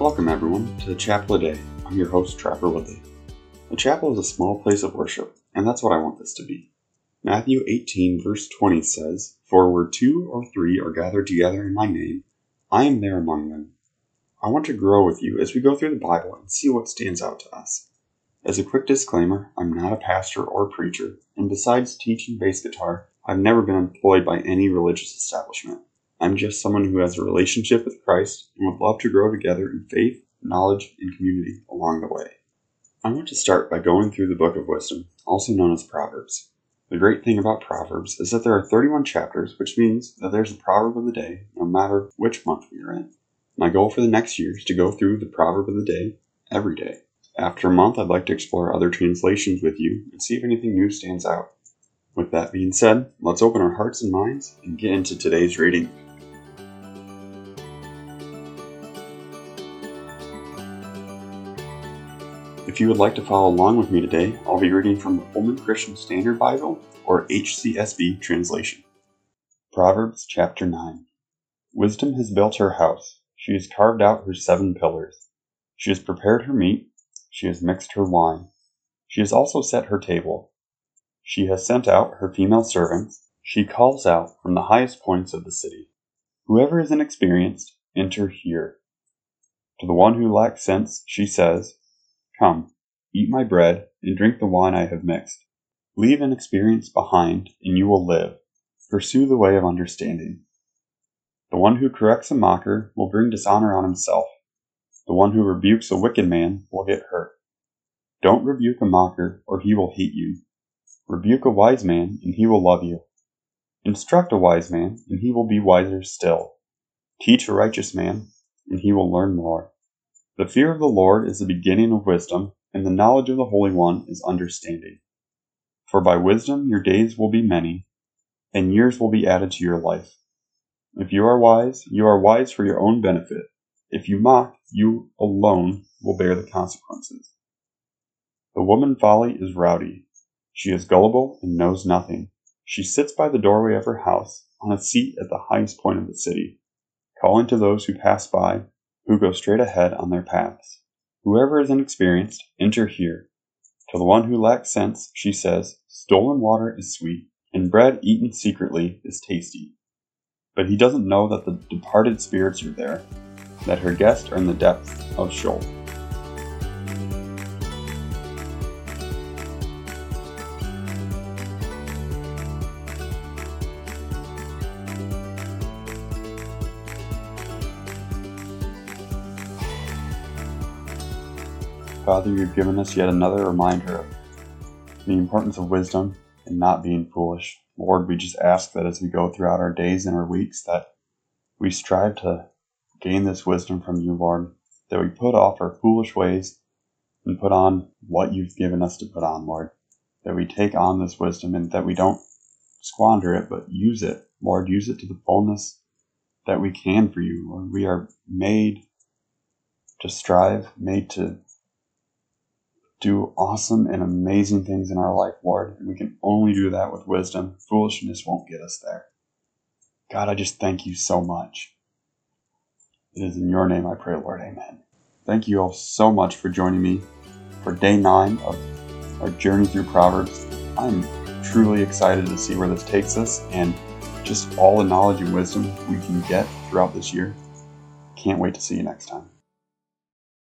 Welcome, everyone, to the Chapel a Day. I'm your host, Trapper Woodley. The chapel is a small place of worship, and that's what I want this to be. Matthew 18, verse 20 says, For where two or three are gathered together in my name, I am there among them. I want to grow with you as we go through the Bible and see what stands out to us. As a quick disclaimer, I'm not a pastor or preacher, and besides teaching bass guitar, I've never been employed by any religious establishment. I'm just someone who has a relationship with Christ and would love to grow together in faith, knowledge, and community along the way. I want to start by going through the Book of Wisdom, also known as Proverbs. The great thing about Proverbs is that there are 31 chapters, which means that there's a proverb of the day no matter which month we are in. My goal for the next year is to go through the proverb of the day every day. After a month, I'd like to explore other translations with you and see if anything new stands out. With that being said, let's open our hearts and minds and get into today's reading. If you would like to follow along with me today, I'll be reading from the Holman Christian Standard Bible or HCSB translation. Proverbs chapter 9 Wisdom has built her house, she has carved out her seven pillars. She has prepared her meat, she has mixed her wine. She has also set her table. She has sent out her female servants. She calls out from the highest points of the city. Whoever is inexperienced, enter here. To the one who lacks sense, she says, Come, eat my bread, and drink the wine I have mixed. Leave inexperience behind, and you will live. Pursue the way of understanding. The one who corrects a mocker will bring dishonor on himself. The one who rebukes a wicked man will get hurt. Don't rebuke a mocker, or he will hate you. Rebuke a wise man, and he will love you. Instruct a wise man, and he will be wiser still. Teach a righteous man, and he will learn more. The fear of the Lord is the beginning of wisdom, and the knowledge of the Holy One is understanding. For by wisdom your days will be many, and years will be added to your life. If you are wise, you are wise for your own benefit. If you mock, you alone will bear the consequences. The woman folly is rowdy. She is gullible and knows nothing. She sits by the doorway of her house, on a seat at the highest point of the city, calling to those who pass by who go straight ahead on their paths. Whoever is inexperienced, enter here. To the one who lacks sense, she says, Stolen water is sweet, and bread eaten secretly is tasty. But he doesn't know that the departed spirits are there, that her guests are in the depths of Sheol. Father, you've given us yet another reminder of the importance of wisdom and not being foolish. Lord, we just ask that as we go throughout our days and our weeks, that we strive to gain this wisdom from you, Lord, that we put off our foolish ways and put on what you've given us to put on, Lord, that we take on this wisdom and that we don't squander it, but use it, Lord, use it to the fullness that we can for you, Lord. We are made to strive, made to do awesome and amazing things in our life, Lord. And we can only do that with wisdom. Foolishness won't get us there. God, I just thank you so much. It is in your name I pray, Lord. Amen. Thank you all so much for joining me for day nine of our journey through Proverbs. I'm truly excited to see where this takes us and just all the knowledge and wisdom we can get throughout this year. Can't wait to see you next time.